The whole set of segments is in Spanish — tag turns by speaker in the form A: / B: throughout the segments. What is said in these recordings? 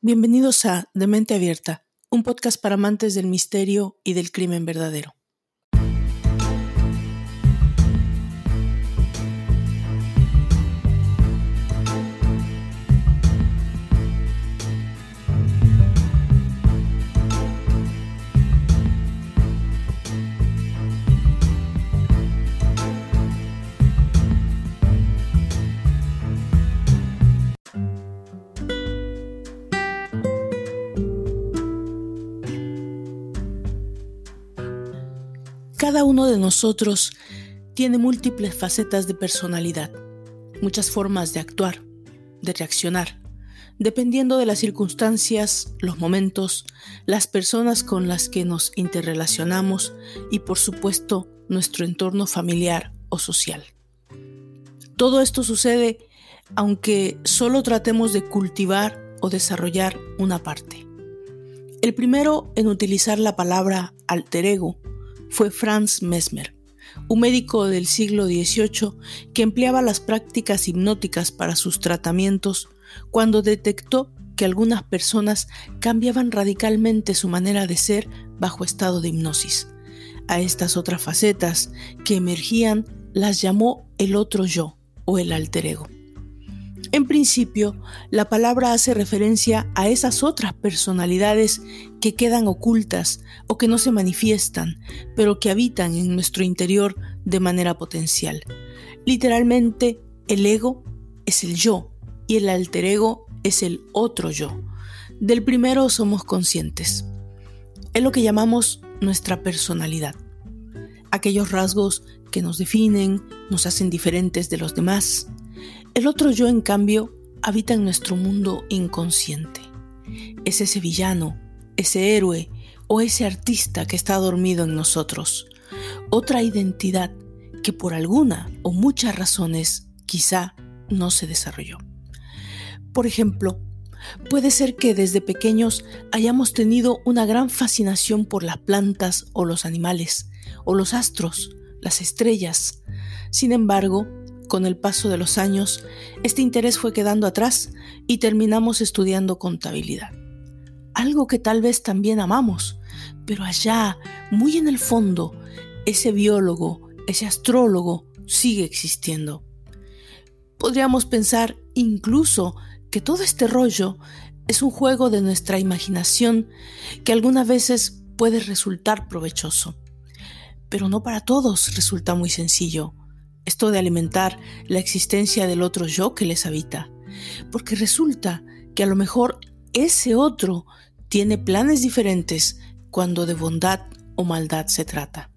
A: Bienvenidos a De Mente Abierta, un podcast para amantes del misterio y del crimen verdadero. Cada uno de nosotros tiene múltiples facetas de personalidad, muchas formas de actuar, de reaccionar, dependiendo de las circunstancias, los momentos, las personas con las que nos interrelacionamos y por supuesto nuestro entorno familiar o social. Todo esto sucede aunque solo tratemos de cultivar o desarrollar una parte. El primero en utilizar la palabra alter ego fue Franz Mesmer, un médico del siglo XVIII que empleaba las prácticas hipnóticas para sus tratamientos cuando detectó que algunas personas cambiaban radicalmente su manera de ser bajo estado de hipnosis. A estas otras facetas que emergían las llamó el otro yo o el alter ego. En principio, la palabra hace referencia a esas otras personalidades que quedan ocultas o que no se manifiestan, pero que habitan en nuestro interior de manera potencial. Literalmente, el ego es el yo y el alter ego es el otro yo. Del primero somos conscientes. Es lo que llamamos nuestra personalidad. Aquellos rasgos que nos definen, nos hacen diferentes de los demás, el otro yo, en cambio, habita en nuestro mundo inconsciente. Es ese villano, ese héroe o ese artista que está dormido en nosotros. Otra identidad que por alguna o muchas razones quizá no se desarrolló. Por ejemplo, puede ser que desde pequeños hayamos tenido una gran fascinación por las plantas o los animales, o los astros, las estrellas. Sin embargo, con el paso de los años, este interés fue quedando atrás y terminamos estudiando contabilidad. Algo que tal vez también amamos, pero allá, muy en el fondo, ese biólogo, ese astrólogo sigue existiendo. Podríamos pensar incluso que todo este rollo es un juego de nuestra imaginación que algunas veces puede resultar provechoso. Pero no para todos resulta muy sencillo esto de alimentar la existencia del otro yo que les habita. Porque resulta que a lo mejor ese otro tiene planes diferentes cuando de bondad o maldad se trata.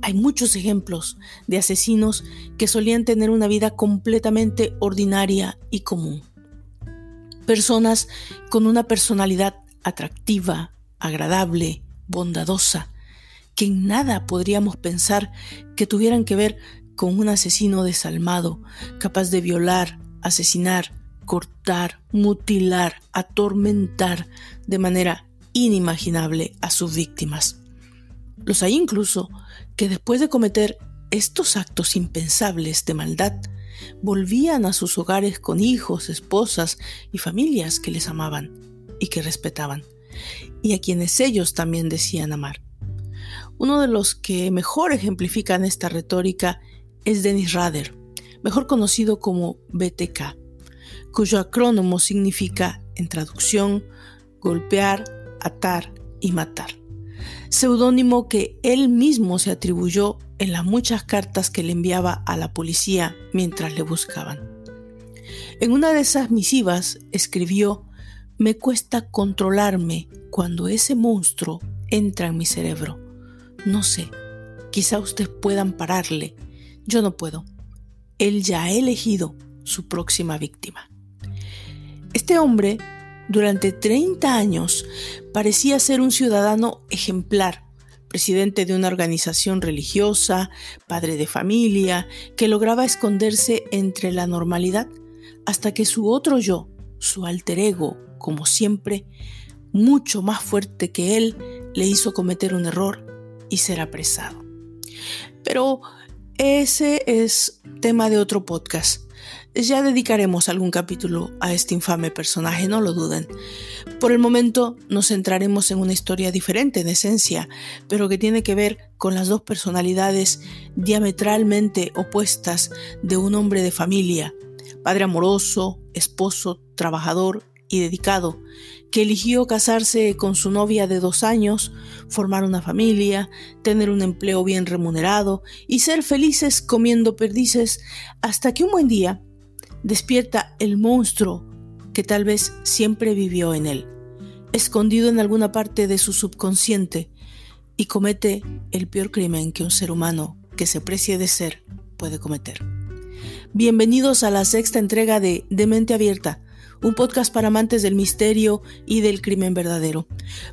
A: Hay muchos ejemplos de asesinos que solían tener una vida completamente ordinaria y común. Personas con una personalidad atractiva, agradable, bondadosa, que en nada podríamos pensar que tuvieran que ver con un asesino desalmado, capaz de violar, asesinar, cortar, mutilar, atormentar de manera inimaginable a sus víctimas. Los hay incluso que después de cometer estos actos impensables de maldad, volvían a sus hogares con hijos, esposas y familias que les amaban y que respetaban, y a quienes ellos también decían amar. Uno de los que mejor ejemplifican esta retórica es Dennis Rader, mejor conocido como BTK, cuyo acrónomo significa, en traducción, golpear, atar y matar. Seudónimo que él mismo se atribuyó en las muchas cartas que le enviaba a la policía mientras le buscaban. En una de esas misivas escribió, me cuesta controlarme cuando ese monstruo entra en mi cerebro. No sé, quizá ustedes puedan pararle yo no puedo. Él ya ha elegido su próxima víctima. Este hombre, durante 30 años, parecía ser un ciudadano ejemplar, presidente de una organización religiosa, padre de familia, que lograba esconderse entre la normalidad hasta que su otro yo, su alter ego, como siempre, mucho más fuerte que él, le hizo cometer un error y ser apresado. Pero ese es tema de otro podcast. Ya dedicaremos algún capítulo a este infame personaje, no lo duden. Por el momento nos centraremos en una historia diferente en esencia, pero que tiene que ver con las dos personalidades diametralmente opuestas de un hombre de familia, padre amoroso, esposo, trabajador y dedicado, que eligió casarse con su novia de dos años, formar una familia, tener un empleo bien remunerado y ser felices comiendo perdices hasta que un buen día despierta el monstruo que tal vez siempre vivió en él, escondido en alguna parte de su subconsciente, y comete el peor crimen que un ser humano que se precie de ser puede cometer. Bienvenidos a la sexta entrega de De Mente Abierta, un podcast para amantes del misterio y del crimen verdadero.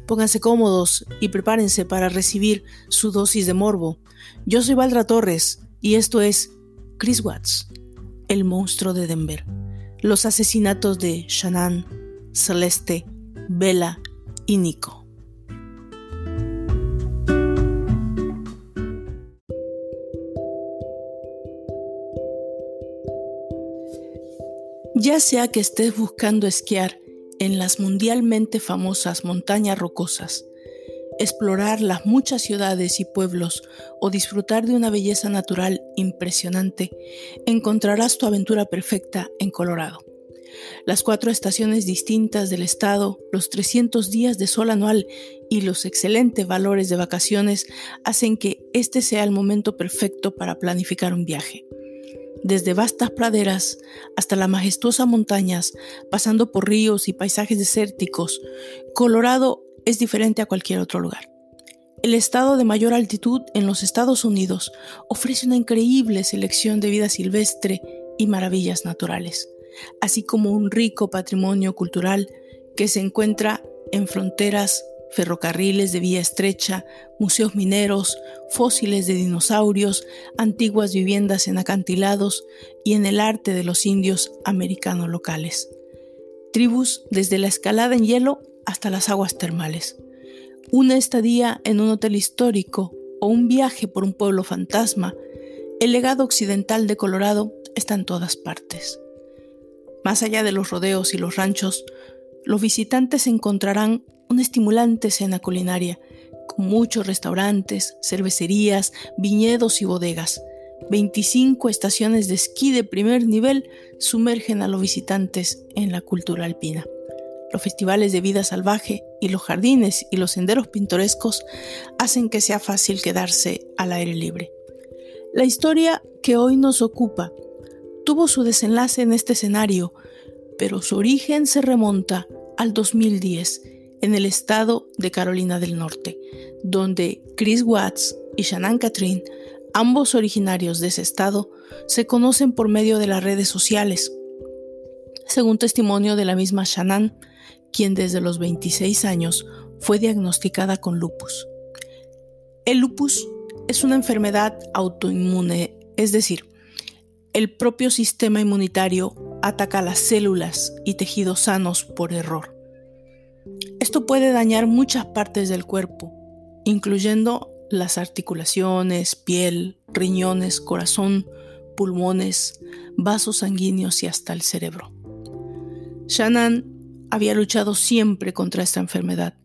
A: Pónganse cómodos y prepárense para recibir su dosis de morbo. Yo soy Valdra Torres y esto es Chris Watts, el monstruo de Denver. Los asesinatos de Shannon, Celeste, Bella y Nico. Ya sea que estés buscando esquiar en las mundialmente famosas montañas rocosas, explorar las muchas ciudades y pueblos o disfrutar de una belleza natural impresionante, encontrarás tu aventura perfecta en Colorado. Las cuatro estaciones distintas del estado, los 300 días de sol anual y los excelentes valores de vacaciones hacen que este sea el momento perfecto para planificar un viaje. Desde vastas praderas hasta las majestuosas montañas, pasando por ríos y paisajes desérticos, Colorado es diferente a cualquier otro lugar. El estado de mayor altitud en los Estados Unidos ofrece una increíble selección de vida silvestre y maravillas naturales, así como un rico patrimonio cultural que se encuentra en fronteras, ferrocarriles de vía estrecha, museos mineros, fósiles de dinosaurios, antiguas viviendas en acantilados y en el arte de los indios americanos locales. Tribus desde la escalada en hielo hasta las aguas termales. Una estadía en un hotel histórico o un viaje por un pueblo fantasma, el legado occidental de Colorado está en todas partes. Más allá de los rodeos y los ranchos, los visitantes encontrarán una estimulante escena culinaria, con muchos restaurantes, cervecerías, viñedos y bodegas. 25 estaciones de esquí de primer nivel sumergen a los visitantes en la cultura alpina los festivales de vida salvaje y los jardines y los senderos pintorescos hacen que sea fácil quedarse al aire libre. La historia que hoy nos ocupa tuvo su desenlace en este escenario, pero su origen se remonta al 2010 en el estado de Carolina del Norte, donde Chris Watts y Shannon Catherine, ambos originarios de ese estado, se conocen por medio de las redes sociales. Según testimonio de la misma Shannon, quien desde los 26 años fue diagnosticada con lupus. El lupus es una enfermedad autoinmune, es decir, el propio sistema inmunitario ataca las células y tejidos sanos por error. Esto puede dañar muchas partes del cuerpo, incluyendo las articulaciones, piel, riñones, corazón, pulmones, vasos sanguíneos y hasta el cerebro. Shannon había luchado siempre contra esta enfermedad,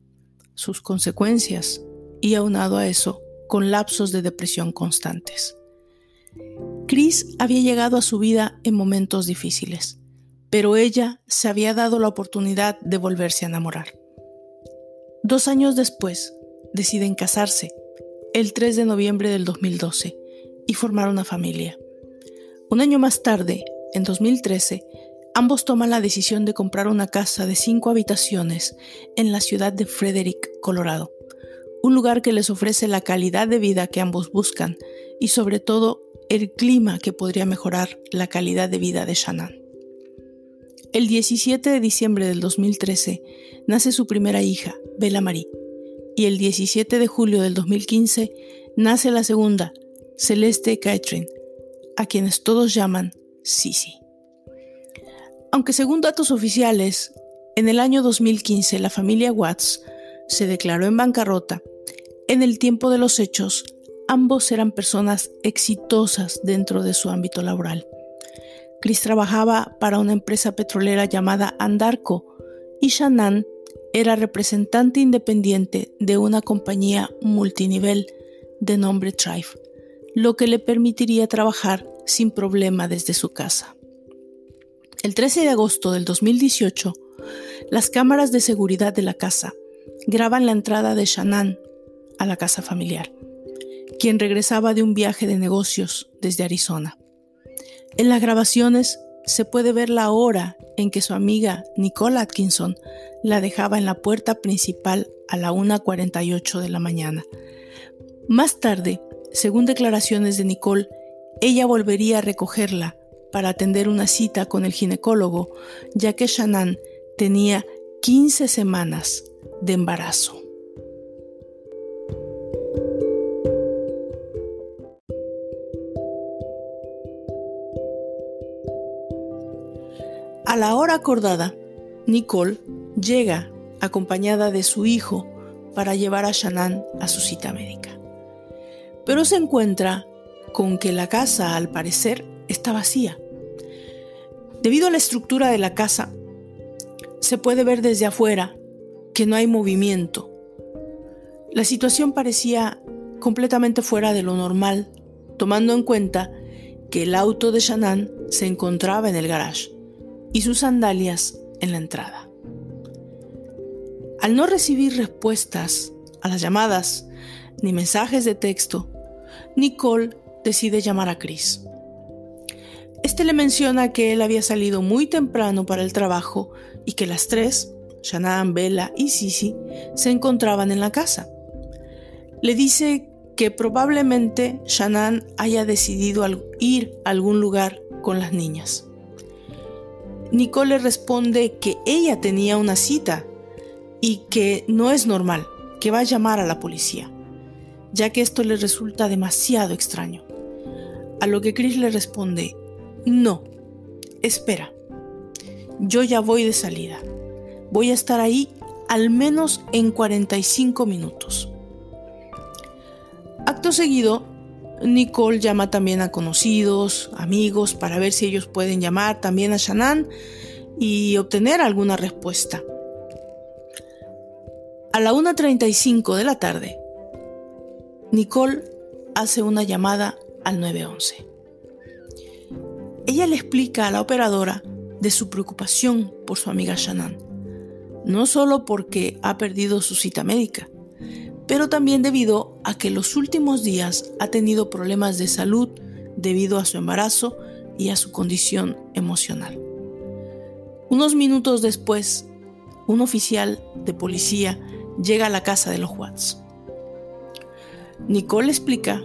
A: sus consecuencias y aunado a eso, con lapsos de depresión constantes. Chris había llegado a su vida en momentos difíciles, pero ella se había dado la oportunidad de volverse a enamorar. Dos años después, deciden casarse, el 3 de noviembre del 2012, y formar una familia. Un año más tarde, en 2013, Ambos toman la decisión de comprar una casa de cinco habitaciones en la ciudad de Frederick, Colorado, un lugar que les ofrece la calidad de vida que ambos buscan y sobre todo el clima que podría mejorar la calidad de vida de Shannon. El 17 de diciembre del 2013 nace su primera hija, Bella Marie, y el 17 de julio del 2015 nace la segunda, Celeste Catherine, a quienes todos llaman Sisi. Aunque según datos oficiales, en el año 2015 la familia Watts se declaró en bancarrota, en el tiempo de los hechos, ambos eran personas exitosas dentro de su ámbito laboral. Chris trabajaba para una empresa petrolera llamada Andarco y Shannon era representante independiente de una compañía multinivel de nombre Tribe, lo que le permitiría trabajar sin problema desde su casa. El 13 de agosto del 2018, las cámaras de seguridad de la casa graban la entrada de Shannon a la casa familiar, quien regresaba de un viaje de negocios desde Arizona. En las grabaciones se puede ver la hora en que su amiga Nicole Atkinson la dejaba en la puerta principal a la 1.48 de la mañana. Más tarde, según declaraciones de Nicole, ella volvería a recogerla para atender una cita con el ginecólogo, ya que Shannon tenía 15 semanas de embarazo. A la hora acordada, Nicole llega acompañada de su hijo para llevar a Shannon a su cita médica. Pero se encuentra con que la casa, al parecer, está vacía. Debido a la estructura de la casa, se puede ver desde afuera que no hay movimiento. La situación parecía completamente fuera de lo normal, tomando en cuenta que el auto de Shannon se encontraba en el garage y sus sandalias en la entrada. Al no recibir respuestas a las llamadas ni mensajes de texto, Nicole decide llamar a Chris. Este le menciona que él había salido muy temprano para el trabajo y que las tres, Shannon, Bella y Sisi, se encontraban en la casa. Le dice que probablemente Shannon haya decidido ir a algún lugar con las niñas. Nicole le responde que ella tenía una cita y que no es normal, que va a llamar a la policía, ya que esto le resulta demasiado extraño. A lo que Chris le responde, no, espera, yo ya voy de salida, voy a estar ahí al menos en 45 minutos. Acto seguido, Nicole llama también a conocidos, amigos, para ver si ellos pueden llamar también a Shannon y obtener alguna respuesta. A la 1.35 de la tarde, Nicole hace una llamada al 911. Ella le explica a la operadora de su preocupación por su amiga Shannon, no solo porque ha perdido su cita médica, pero también debido a que los últimos días ha tenido problemas de salud debido a su embarazo y a su condición emocional. Unos minutos después, un oficial de policía llega a la casa de los Watts. Nicole explica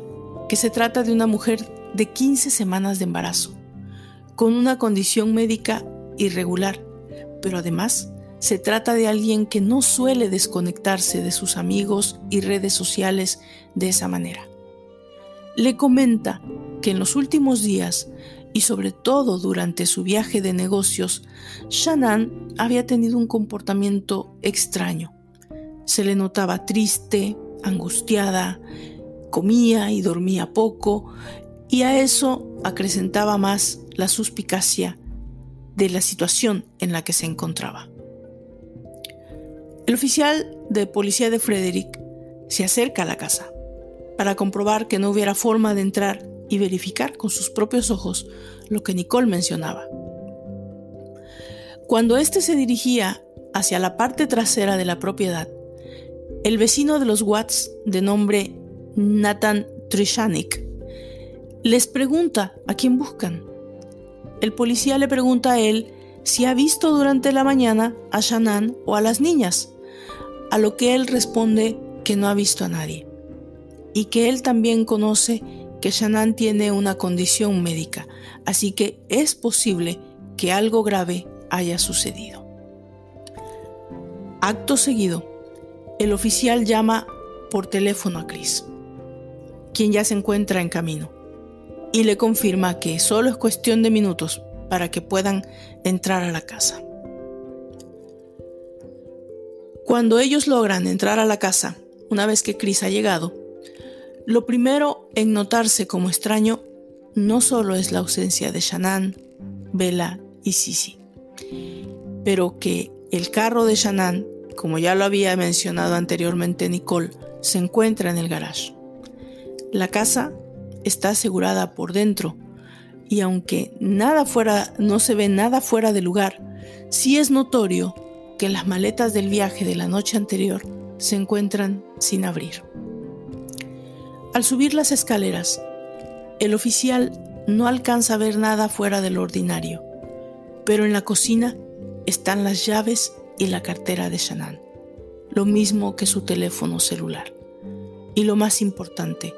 A: que se trata de una mujer de 15 semanas de embarazo, con una condición médica irregular, pero además se trata de alguien que no suele desconectarse de sus amigos y redes sociales de esa manera. Le comenta que en los últimos días, y sobre todo durante su viaje de negocios, Shannon había tenido un comportamiento extraño. Se le notaba triste, angustiada, comía y dormía poco, y a eso acrecentaba más la suspicacia de la situación en la que se encontraba. El oficial de policía de Frederick se acerca a la casa para comprobar que no hubiera forma de entrar y verificar con sus propios ojos lo que Nicole mencionaba. Cuando éste se dirigía hacia la parte trasera de la propiedad, el vecino de los Watts, de nombre Nathan Trishanik, les pregunta a quién buscan. El policía le pregunta a él si ha visto durante la mañana a Shannon o a las niñas, a lo que él responde que no ha visto a nadie y que él también conoce que Shannon tiene una condición médica, así que es posible que algo grave haya sucedido. Acto seguido, el oficial llama por teléfono a Chris, quien ya se encuentra en camino, y le confirma que solo es cuestión de minutos para que puedan entrar a la casa. Cuando ellos logran entrar a la casa, una vez que Chris ha llegado, Lo primero en notarse como extraño no solo es la ausencia de Shannon, Bella y Sisi, pero que el carro de Shannon, como ya lo había mencionado anteriormente Nicole, se encuentra en el garage. La casa está asegurada por dentro y aunque nada fuera, no se ve nada fuera de lugar, sí es notorio que las maletas del viaje de la noche anterior se encuentran sin abrir. Al subir las escaleras, el oficial no alcanza a ver nada fuera del ordinario, pero en la cocina están las llaves y la cartera de Shannon, lo mismo que su teléfono celular. Y lo más importante,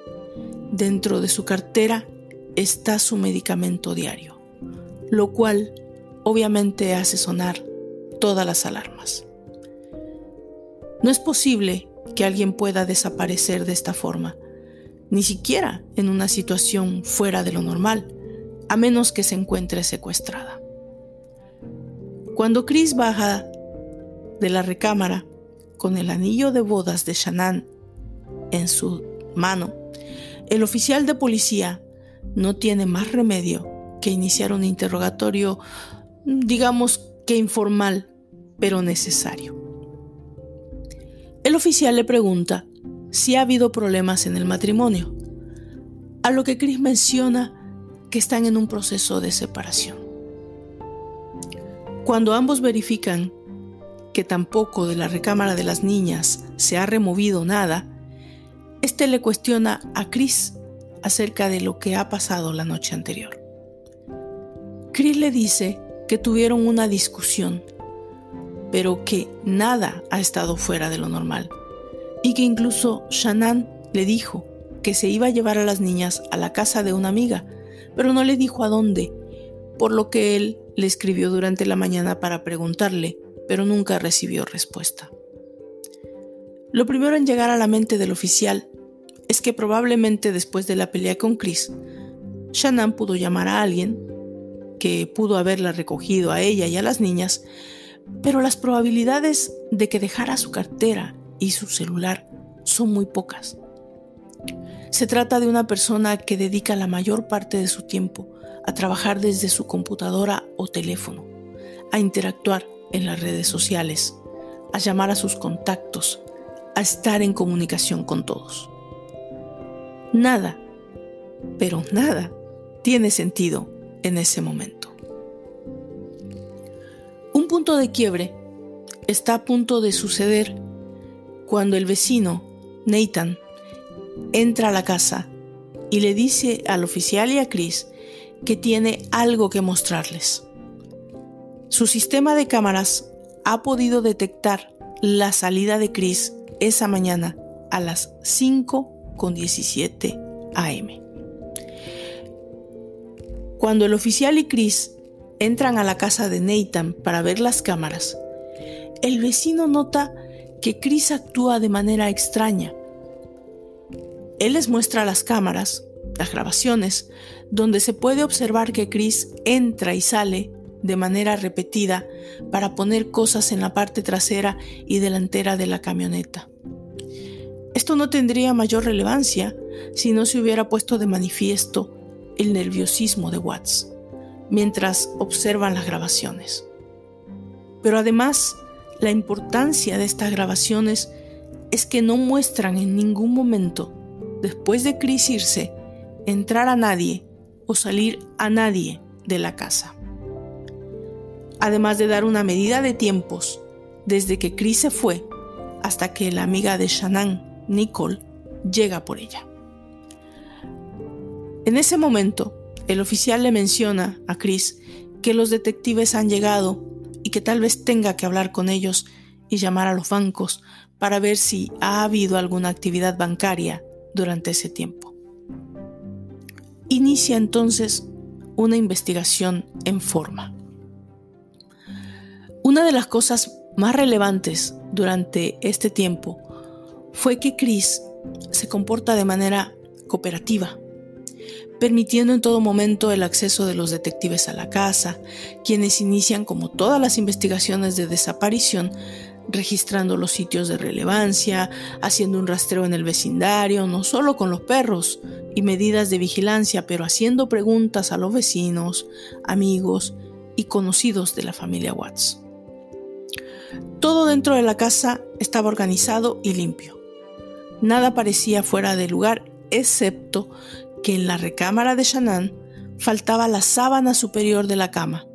A: dentro de su cartera está su medicamento diario, lo cual obviamente hace sonar todas las alarmas. No es posible que alguien pueda desaparecer de esta forma, ni siquiera en una situación fuera de lo normal, a menos que se encuentre secuestrada. Cuando Chris baja de la recámara con el anillo de bodas de Shannon en su mano, el oficial de policía no tiene más remedio que iniciar un interrogatorio, digamos que informal, pero necesario. El oficial le pregunta si ha habido problemas en el matrimonio, a lo que Chris menciona que están en un proceso de separación. Cuando ambos verifican que tampoco de la recámara de las niñas se ha removido nada, este le cuestiona a Chris acerca de lo que ha pasado la noche anterior. Chris le dice que tuvieron una discusión, pero que nada ha estado fuera de lo normal y que incluso Shannon le dijo que se iba a llevar a las niñas a la casa de una amiga, pero no le dijo a dónde, por lo que él le escribió durante la mañana para preguntarle, pero nunca recibió respuesta. Lo primero en llegar a la mente del oficial es que probablemente después de la pelea con Chris, Shannon pudo llamar a alguien que pudo haberla recogido a ella y a las niñas, pero las probabilidades de que dejara su cartera y su celular son muy pocas. Se trata de una persona que dedica la mayor parte de su tiempo a trabajar desde su computadora o teléfono, a interactuar en las redes sociales, a llamar a sus contactos, a estar en comunicación con todos. Nada, pero nada, tiene sentido en ese momento. Un punto de quiebre está a punto de suceder cuando el vecino, Nathan, entra a la casa y le dice al oficial y a Chris que tiene algo que mostrarles. Su sistema de cámaras ha podido detectar la salida de Chris esa mañana a las 5 con 17 am. Cuando el oficial y Chris entran a la casa de Nathan para ver las cámaras, el vecino nota que Chris actúa de manera extraña. Él les muestra las cámaras, las grabaciones, donde se puede observar que Chris entra y sale de manera repetida para poner cosas en la parte trasera y delantera de la camioneta. Esto no tendría mayor relevancia si no se hubiera puesto de manifiesto el nerviosismo de Watts mientras observan las grabaciones. Pero además, la importancia de estas grabaciones es que no muestran en ningún momento, después de Chris irse, entrar a nadie o salir a nadie de la casa. Además de dar una medida de tiempos desde que Chris se fue hasta que la amiga de Shannon, Nicole, llega por ella. En ese momento, el oficial le menciona a Chris que los detectives han llegado y que tal vez tenga que hablar con ellos y llamar a los bancos para ver si ha habido alguna actividad bancaria durante ese tiempo. Inicia entonces una investigación en forma. Una de las cosas más relevantes durante este tiempo fue que Chris se comporta de manera cooperativa permitiendo en todo momento el acceso de los detectives a la casa, quienes inician, como todas las investigaciones de desaparición, registrando los sitios de relevancia, haciendo un rastreo en el vecindario, no solo con los perros y medidas de vigilancia, pero haciendo preguntas a los vecinos, amigos y conocidos de la familia Watts. Todo dentro de la casa estaba organizado y limpio. Nada parecía fuera de lugar, excepto que en la recámara de Shannon faltaba la sábana superior de la cama.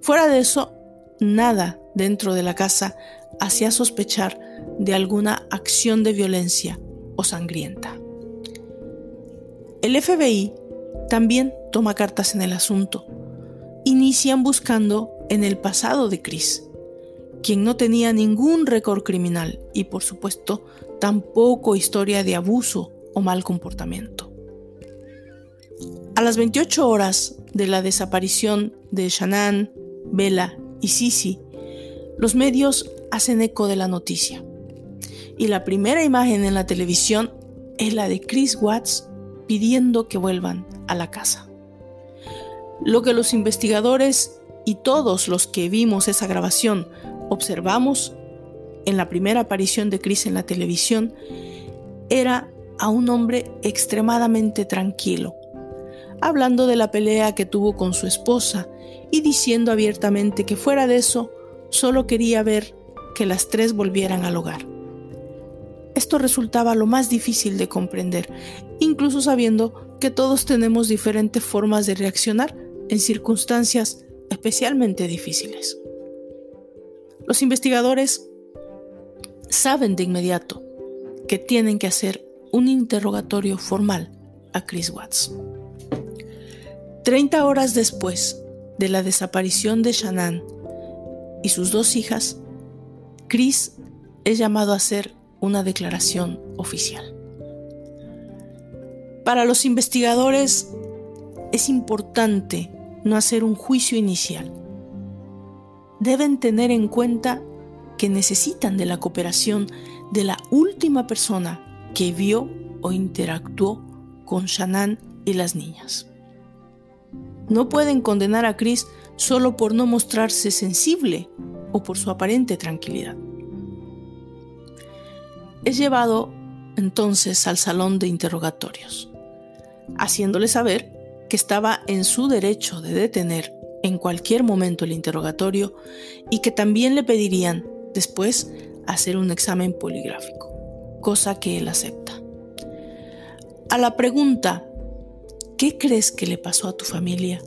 A: Fuera de eso, nada dentro de la casa hacía sospechar de alguna acción de violencia o sangrienta. El FBI también toma cartas en el asunto. Inician buscando en el pasado de Chris, quien no tenía ningún récord criminal y por supuesto tampoco historia de abuso o mal comportamiento. A las 28 horas de la desaparición de Shannon, Bella y Sisi, los medios hacen eco de la noticia. Y la primera imagen en la televisión es la de Chris Watts pidiendo que vuelvan a la casa. Lo que los investigadores y todos los que vimos esa grabación observamos en la primera aparición de Chris en la televisión era a un hombre extremadamente tranquilo, hablando de la pelea que tuvo con su esposa y diciendo abiertamente que fuera de eso solo quería ver que las tres volvieran al hogar. Esto resultaba lo más difícil de comprender, incluso sabiendo que todos tenemos diferentes formas de reaccionar en circunstancias especialmente difíciles. Los investigadores saben de inmediato que tienen que hacer un interrogatorio formal a Chris Watts. Treinta horas después de la desaparición de Shannon y sus dos hijas, Chris es llamado a hacer una declaración oficial. Para los investigadores es importante no hacer un juicio inicial. Deben tener en cuenta que necesitan de la cooperación de la última persona que vio o interactuó con Shannon y las niñas. No pueden condenar a Chris solo por no mostrarse sensible o por su aparente tranquilidad. Es llevado entonces al salón de interrogatorios, haciéndole saber que estaba en su derecho de detener en cualquier momento el interrogatorio y que también le pedirían después hacer un examen poligráfico, cosa que él acepta. A la pregunta, ¿qué crees que le pasó a tu familia?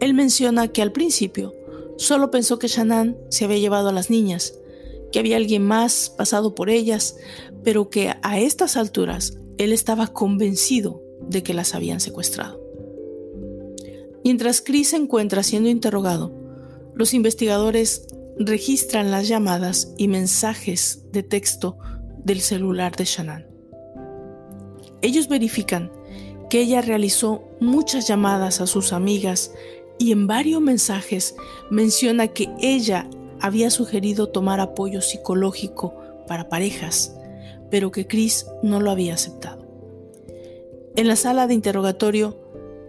A: Él menciona que al principio solo pensó que Shannon se había llevado a las niñas, que había alguien más pasado por ellas, pero que a estas alturas él estaba convencido de que las habían secuestrado. Mientras Chris se encuentra siendo interrogado, los investigadores registran las llamadas y mensajes de texto del celular de Shannon. Ellos verifican que ella realizó muchas llamadas a sus amigas y en varios mensajes menciona que ella había sugerido tomar apoyo psicológico para parejas, pero que Chris no lo había aceptado. En la sala de interrogatorio,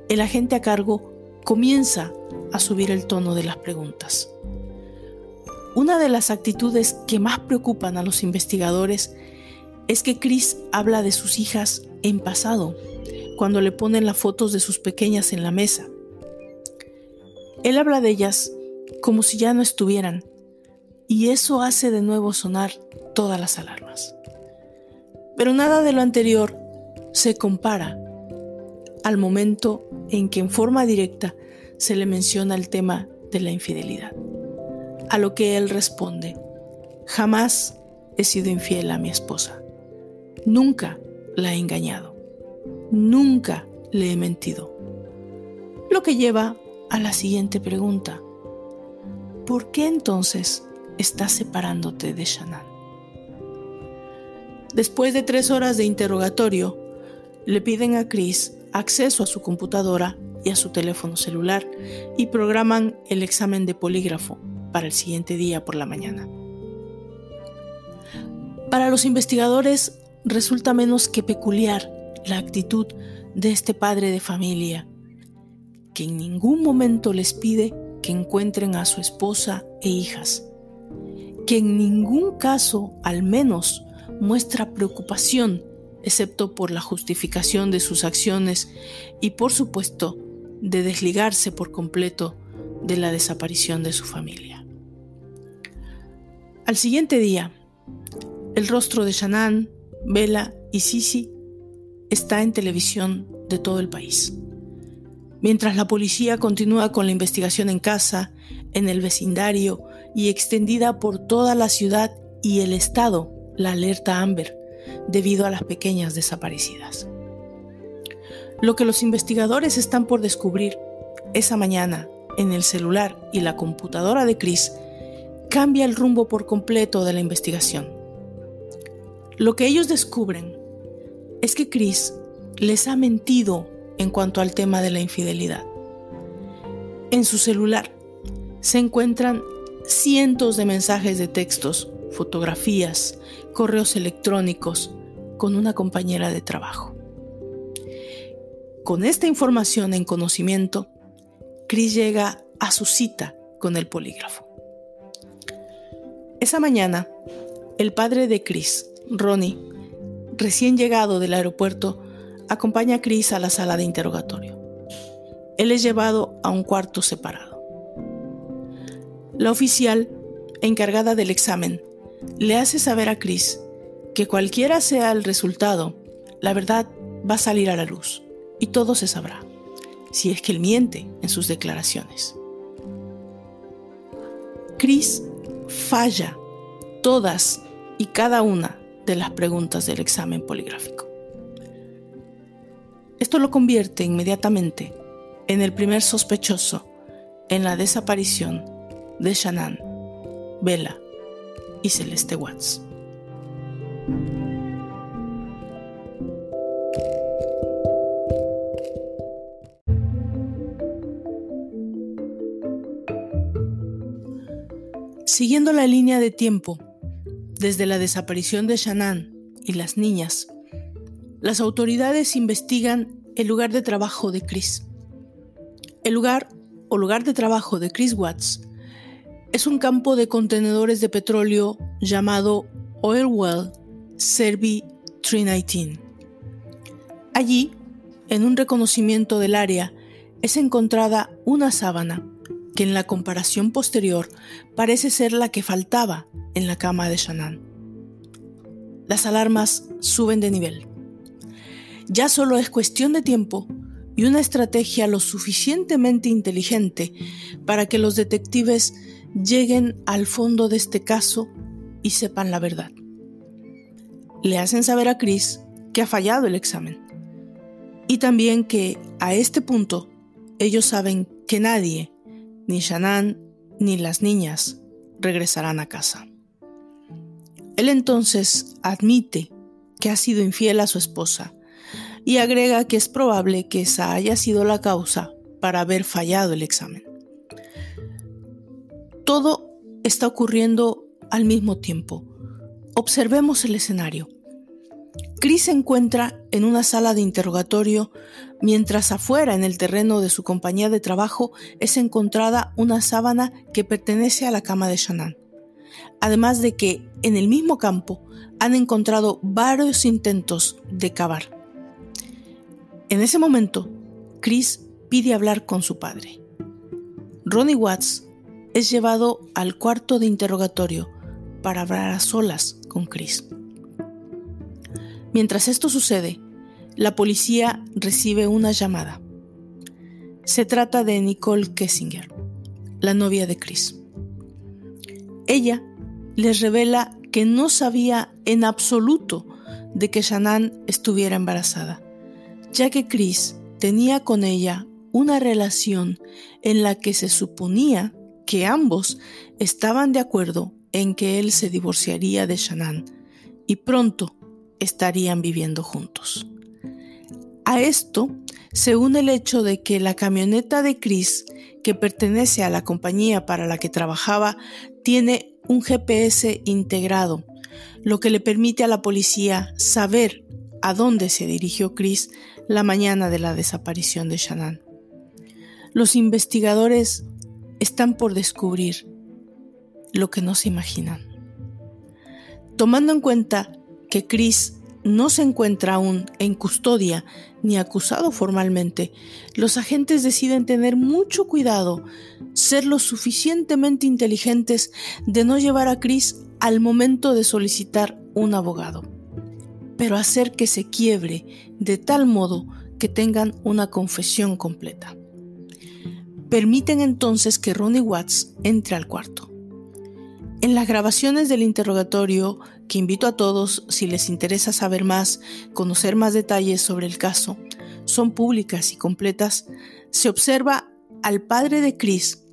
A: el agente a cargo comienza a subir el tono de las preguntas. Una de las actitudes que más preocupan a los investigadores es que Chris habla de sus hijas en pasado, cuando le ponen las fotos de sus pequeñas en la mesa. Él habla de ellas como si ya no estuvieran, y eso hace de nuevo sonar todas las alarmas. Pero nada de lo anterior se compara al momento en que en forma directa se le menciona el tema de la infidelidad. A lo que él responde, jamás he sido infiel a mi esposa. Nunca la he engañado. Nunca le he mentido. Lo que lleva a la siguiente pregunta. ¿Por qué entonces estás separándote de Shannon? Después de tres horas de interrogatorio, le piden a Chris acceso a su computadora y a su teléfono celular y programan el examen de polígrafo para el siguiente día por la mañana. Para los investigadores resulta menos que peculiar la actitud de este padre de familia, que en ningún momento les pide que encuentren a su esposa e hijas. que en ningún caso, al menos, muestra preocupación, excepto por la justificación de sus acciones y, por supuesto, de desligarse por completo de la desaparición de su familia. Al siguiente día, el rostro de Shannon, Bella y Sisi está en televisión de todo el país. Mientras la policía continúa con la investigación en casa, en el vecindario y extendida por toda la ciudad y el estado, la alerta Amber, debido a las pequeñas desaparecidas. Lo que los investigadores están por descubrir esa mañana en el celular y la computadora de Chris cambia el rumbo por completo de la investigación. Lo que ellos descubren es que Chris les ha mentido en cuanto al tema de la infidelidad. En su celular se encuentran cientos de mensajes de textos, fotografías, correos electrónicos con una compañera de trabajo. Con esta información en conocimiento, Chris llega a su cita con el polígrafo. Esa mañana, el padre de Chris, Ronnie, recién llegado del aeropuerto, acompaña a Chris a la sala de interrogatorio. Él es llevado a un cuarto separado. La oficial, encargada del examen, le hace saber a Chris que cualquiera sea el resultado, la verdad va a salir a la luz y todo se sabrá, si es que él miente en sus declaraciones. Chris falla todas y cada una de las preguntas del examen poligráfico. Esto lo convierte inmediatamente en el primer sospechoso en la desaparición de Shannon, Bella y Celeste Watts. Siguiendo la línea de tiempo, desde la desaparición de Shannon y las niñas, las autoridades investigan el lugar de trabajo de Chris. El lugar o lugar de trabajo de Chris Watts es un campo de contenedores de petróleo llamado Oil Well Servi 319. Allí, en un reconocimiento del área, es encontrada una sábana que en la comparación posterior parece ser la que faltaba en la cama de Shannon. Las alarmas suben de nivel. Ya solo es cuestión de tiempo y una estrategia lo suficientemente inteligente para que los detectives lleguen al fondo de este caso y sepan la verdad. Le hacen saber a Chris que ha fallado el examen y también que a este punto ellos saben que nadie ni Shannon ni las niñas regresarán a casa. Él entonces admite que ha sido infiel a su esposa y agrega que es probable que esa haya sido la causa para haber fallado el examen. Todo está ocurriendo al mismo tiempo. Observemos el escenario. Chris se encuentra en una sala de interrogatorio mientras afuera en el terreno de su compañía de trabajo es encontrada una sábana que pertenece a la cama de Shannon. Además de que en el mismo campo han encontrado varios intentos de cavar. En ese momento, Chris pide hablar con su padre. Ronnie Watts es llevado al cuarto de interrogatorio para hablar a solas con Chris. Mientras esto sucede, la policía recibe una llamada. Se trata de Nicole Kessinger, la novia de Chris. Ella les revela que no sabía en absoluto de que Shannon estuviera embarazada, ya que Chris tenía con ella una relación en la que se suponía que ambos estaban de acuerdo en que él se divorciaría de Shannon y pronto estarían viviendo juntos. A esto se une el hecho de que la camioneta de Chris, que pertenece a la compañía para la que trabajaba, tiene un GPS integrado, lo que le permite a la policía saber a dónde se dirigió Chris la mañana de la desaparición de Shannon. Los investigadores están por descubrir lo que no se imaginan. Tomando en cuenta que Chris no se encuentra aún en custodia ni acusado formalmente, los agentes deciden tener mucho cuidado, ser lo suficientemente inteligentes de no llevar a Chris al momento de solicitar un abogado, pero hacer que se quiebre de tal modo que tengan una confesión completa. Permiten entonces que Ronnie Watts entre al cuarto. En las grabaciones del interrogatorio, que invito a todos, si les interesa saber más, conocer más detalles sobre el caso, son públicas y completas, se observa al padre de Chris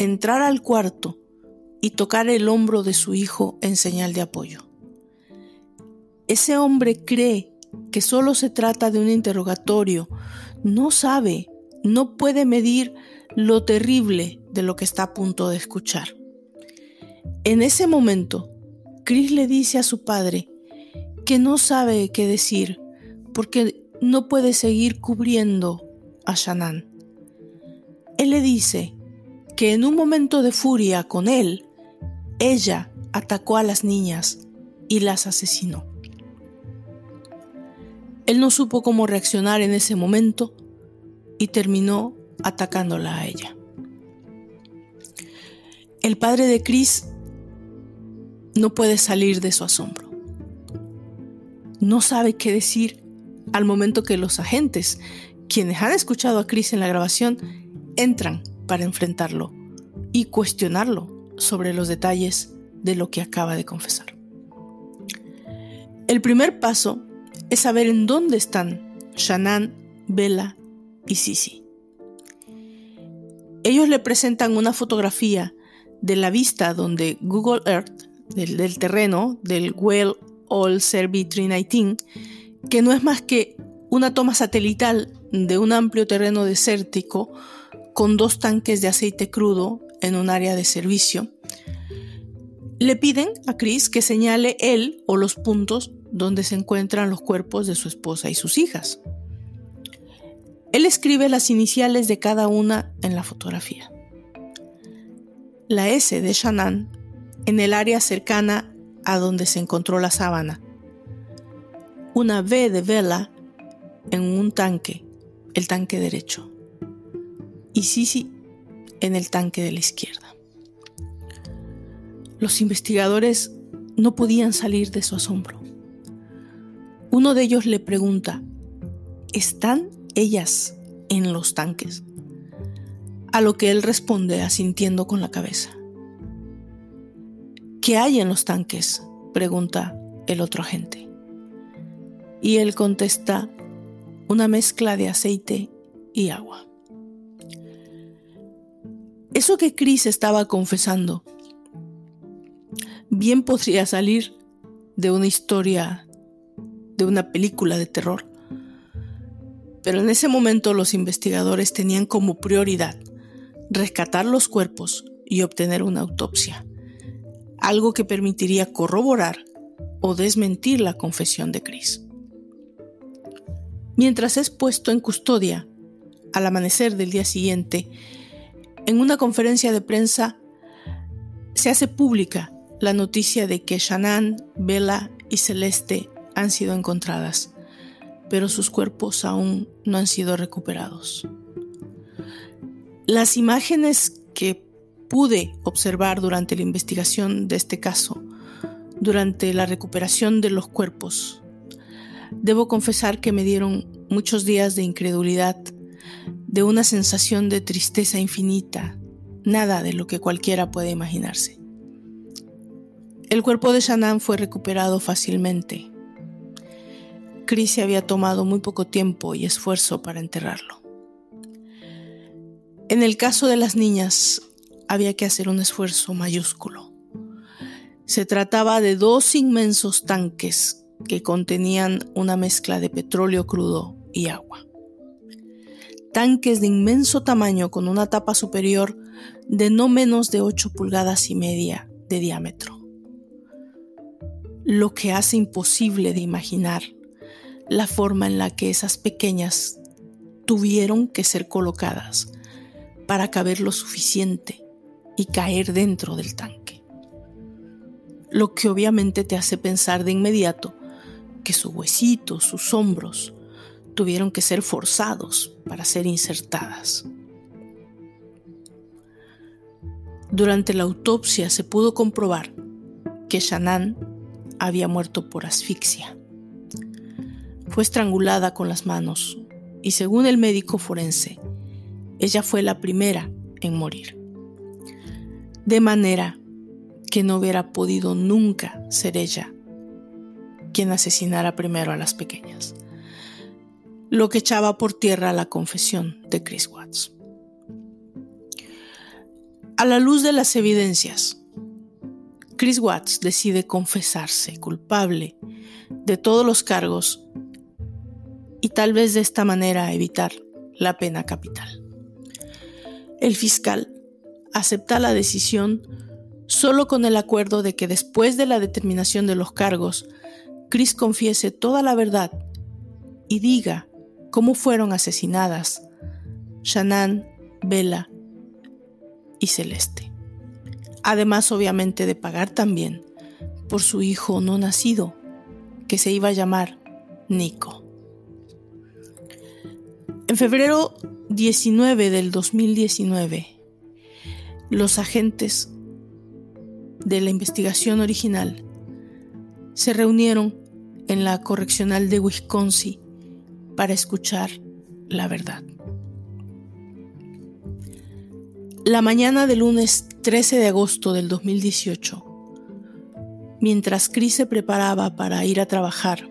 A: entrar al cuarto y tocar el hombro de su hijo en señal de apoyo. Ese hombre cree que solo se trata de un interrogatorio, no sabe, no puede medir lo terrible de lo que está a punto de escuchar. En ese momento, Chris le dice a su padre que no sabe qué decir porque no puede seguir cubriendo a Shannon. Él le dice que en un momento de furia con él, ella atacó a las niñas y las asesinó. Él no supo cómo reaccionar en ese momento y terminó atacándola a ella. El padre de Chris no puede salir de su asombro. No sabe qué decir al momento que los agentes, quienes han escuchado a Chris en la grabación, entran para enfrentarlo y cuestionarlo sobre los detalles de lo que acaba de confesar. El primer paso es saber en dónde están Shannon, Bella y Sisi. Ellos le presentan una fotografía de la vista donde Google Earth, del, terreno, del Well All Servi 319, que no es más que una toma satelital de un amplio terreno desértico con dos tanques de aceite crudo en un área de servicio, le piden a Chris que señale él o los puntos donde se encuentran los cuerpos de su esposa y sus hijas. Él escribe las iniciales de cada una en la fotografía. La S de Shannon en el área cercana a donde se encontró la sábana. Una V de vela en un tanque, el tanque derecho. Y Sisi en el tanque de la izquierda. Los investigadores no podían salir de su asombro. Uno de ellos le pregunta, ¿están ellas en los tanques? A lo que él responde asintiendo con la cabeza. ¿Qué hay en los tanques? pregunta el otro agente. Y él contesta, una mezcla de aceite y agua. Eso que Chris estaba confesando bien podría salir de una historia, de una película de terror. Pero en ese momento los investigadores tenían como prioridad rescatar los cuerpos y obtener una autopsia, algo que permitiría corroborar o desmentir la confesión de Chris. Mientras es puesto en custodia, al amanecer del día siguiente, en una conferencia de prensa se hace pública la noticia de que Shannon, Bella y Celeste han sido encontradas, pero sus cuerpos aún no han sido recuperados. Las imágenes que pude observar durante la investigación de este caso, durante la recuperación de los cuerpos, debo confesar que me dieron muchos días de incredulidad de una sensación de tristeza infinita, nada de lo que cualquiera puede imaginarse. El cuerpo de Shannon fue recuperado fácilmente. Chris se había tomado muy poco tiempo y esfuerzo para enterrarlo. En el caso de las niñas, había que hacer un esfuerzo mayúsculo. Se trataba de dos inmensos tanques que contenían una mezcla de petróleo crudo y agua tanques de inmenso tamaño con una tapa superior de no menos de 8 pulgadas y media de diámetro. Lo que hace imposible de imaginar la forma en la que esas pequeñas tuvieron que ser colocadas para caber lo suficiente y caer dentro del tanque. lo que obviamente te hace pensar de inmediato que sus huesitos, sus hombros, tuvieron que ser forzados para ser insertadas. Durante la autopsia se pudo comprobar que Shannon había muerto por asfixia. Fue estrangulada con las manos y según el médico forense, ella fue la primera en morir. De manera que no hubiera podido nunca ser ella quien asesinara primero a las pequeñas, lo que echaba por tierra la confesión de Chris Watts. A la luz de las evidencias, Chris Watts decide confesarse culpable de todos los cargos y tal vez de esta manera evitar la pena capital. El fiscal acepta la decisión solo con el acuerdo de que después de la determinación de los cargos, Chris confiese toda la verdad y diga cómo fueron asesinadas Shannon, Bella y Celeste. Además, obviamente, de pagar también por su hijo no nacido, que se iba a llamar Nico. En febrero 19 del 2019, los agentes de la investigación original se reunieron en la correccional de Wisconsin para escuchar la verdad. La mañana del lunes 13 de agosto del 2018, mientras Chris se preparaba para ir a trabajar,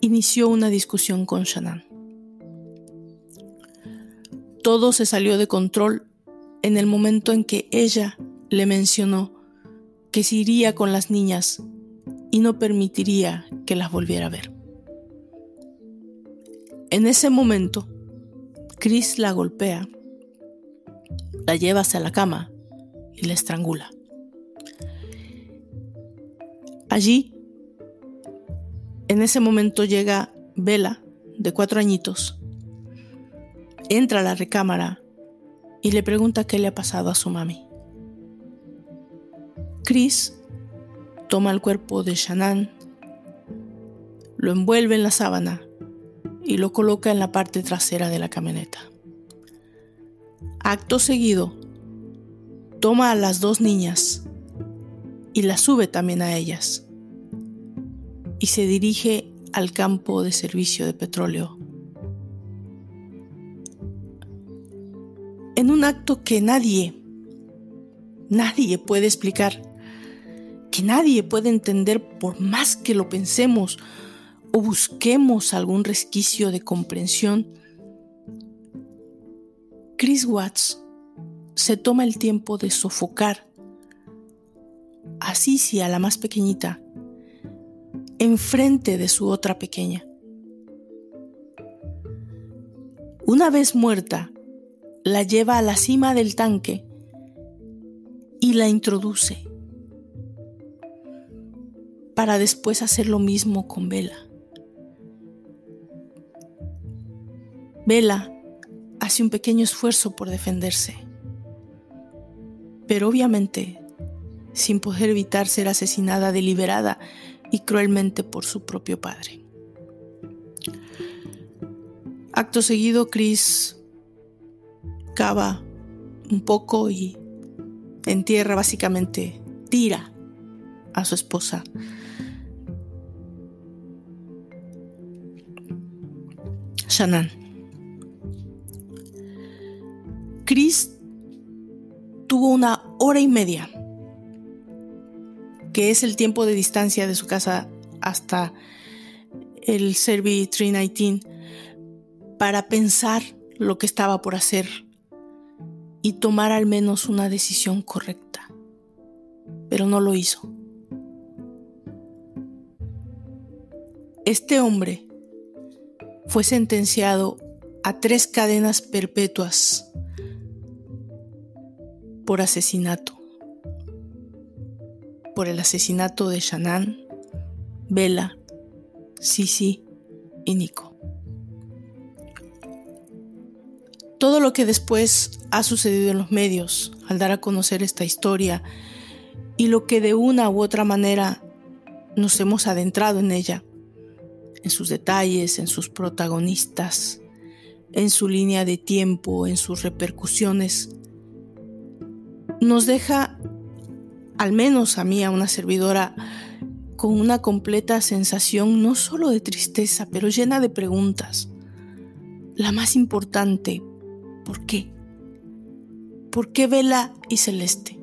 A: inició una discusión con Shannon. Todo se salió de control en el momento en que ella le mencionó que se iría con las niñas y no permitiría que las volviera a ver. En ese momento, Chris la golpea, la lleva hacia la cama y la estrangula. Allí, en ese momento llega Bella, de cuatro añitos, entra a la recámara y le pregunta qué le ha pasado a su mami. Chris toma el cuerpo de Shannon, lo envuelve en la sábana y lo coloca en la parte trasera de la camioneta. Acto seguido, toma a las dos niñas y las sube también a ellas y se dirige al campo de servicio de petróleo en un acto que nadie, nadie puede explicar, que nadie puede entender por más que lo pensemos o busquemos algún resquicio de comprensión. Chris Watts se toma el tiempo de sofocar a Sisi, a la más pequeñita, enfrente de su otra pequeña. Una vez muerta, la lleva a la cima del tanque y la introduce para después hacer lo mismo con Vela. Vela hace un pequeño esfuerzo por defenderse, pero obviamente sin poder evitar ser asesinada deliberada y cruelmente por su propio padre. Acto seguido, Chris cava un poco y entierra básicamente, tira a su esposa. Shannon. Chris tuvo una hora y media, que es el tiempo de distancia de su casa hasta el Servi 319, para pensar lo que estaba por hacer y tomar al menos una decisión correcta. Pero no lo hizo. Este hombre fue sentenciado a tres cadenas perpetuas por asesinato. Por el asesinato de Shannon, Bella, Sisi y Nico. Todo lo que después ha sucedido en los medios al dar a conocer esta historia y lo que de una u otra manera nos hemos adentrado en ella, en sus detalles, en sus protagonistas, en su línea de tiempo, en sus repercusiones, nos deja, al menos a mí, a una servidora, con una completa sensación no solo de tristeza, pero llena de preguntas. La más importante, ¿por qué? ¿Por qué Vela y Celeste?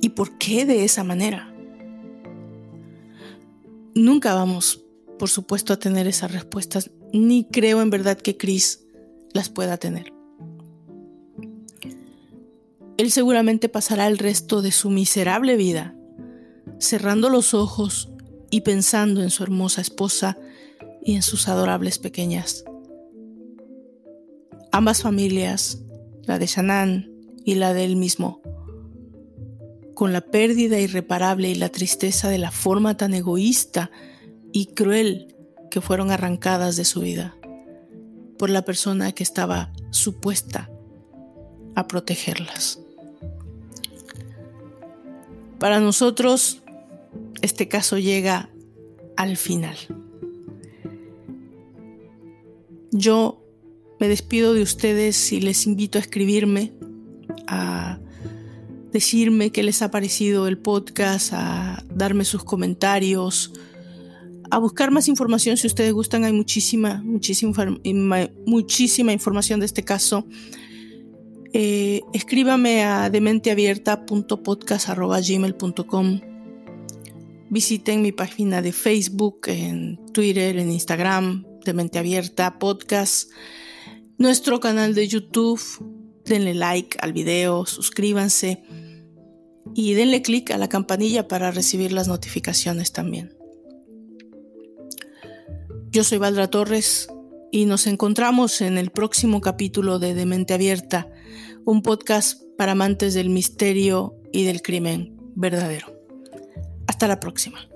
A: ¿Y por qué de esa manera? Nunca vamos, por supuesto, a tener esas respuestas, ni creo en verdad que Chris las pueda tener. Él seguramente pasará el resto de su miserable vida cerrando los ojos y pensando en su hermosa esposa y en sus adorables pequeñas. Ambas familias, la de Shanán y la de él mismo, con la pérdida irreparable y la tristeza de la forma tan egoísta y cruel que fueron arrancadas de su vida por la persona que estaba supuesta a protegerlas. Para nosotros, este caso llega al final. Yo me despido de ustedes y les invito a escribirme, a decirme qué les ha parecido el podcast, a darme sus comentarios, a buscar más información si ustedes gustan. Hay muchísima, muchísima, muchísima información de este caso. Eh, escríbame a dementeabierta.podcast.gmail.com Visiten mi página de Facebook, en Twitter, en Instagram, de Mente Abierta, podcast, nuestro canal de YouTube. Denle like al video, suscríbanse y denle click a la campanilla para recibir las notificaciones también. Yo soy Valdra Torres y nos encontramos en el próximo capítulo de Demente Abierta, un podcast para amantes del misterio y del crimen verdadero. Hasta la próxima.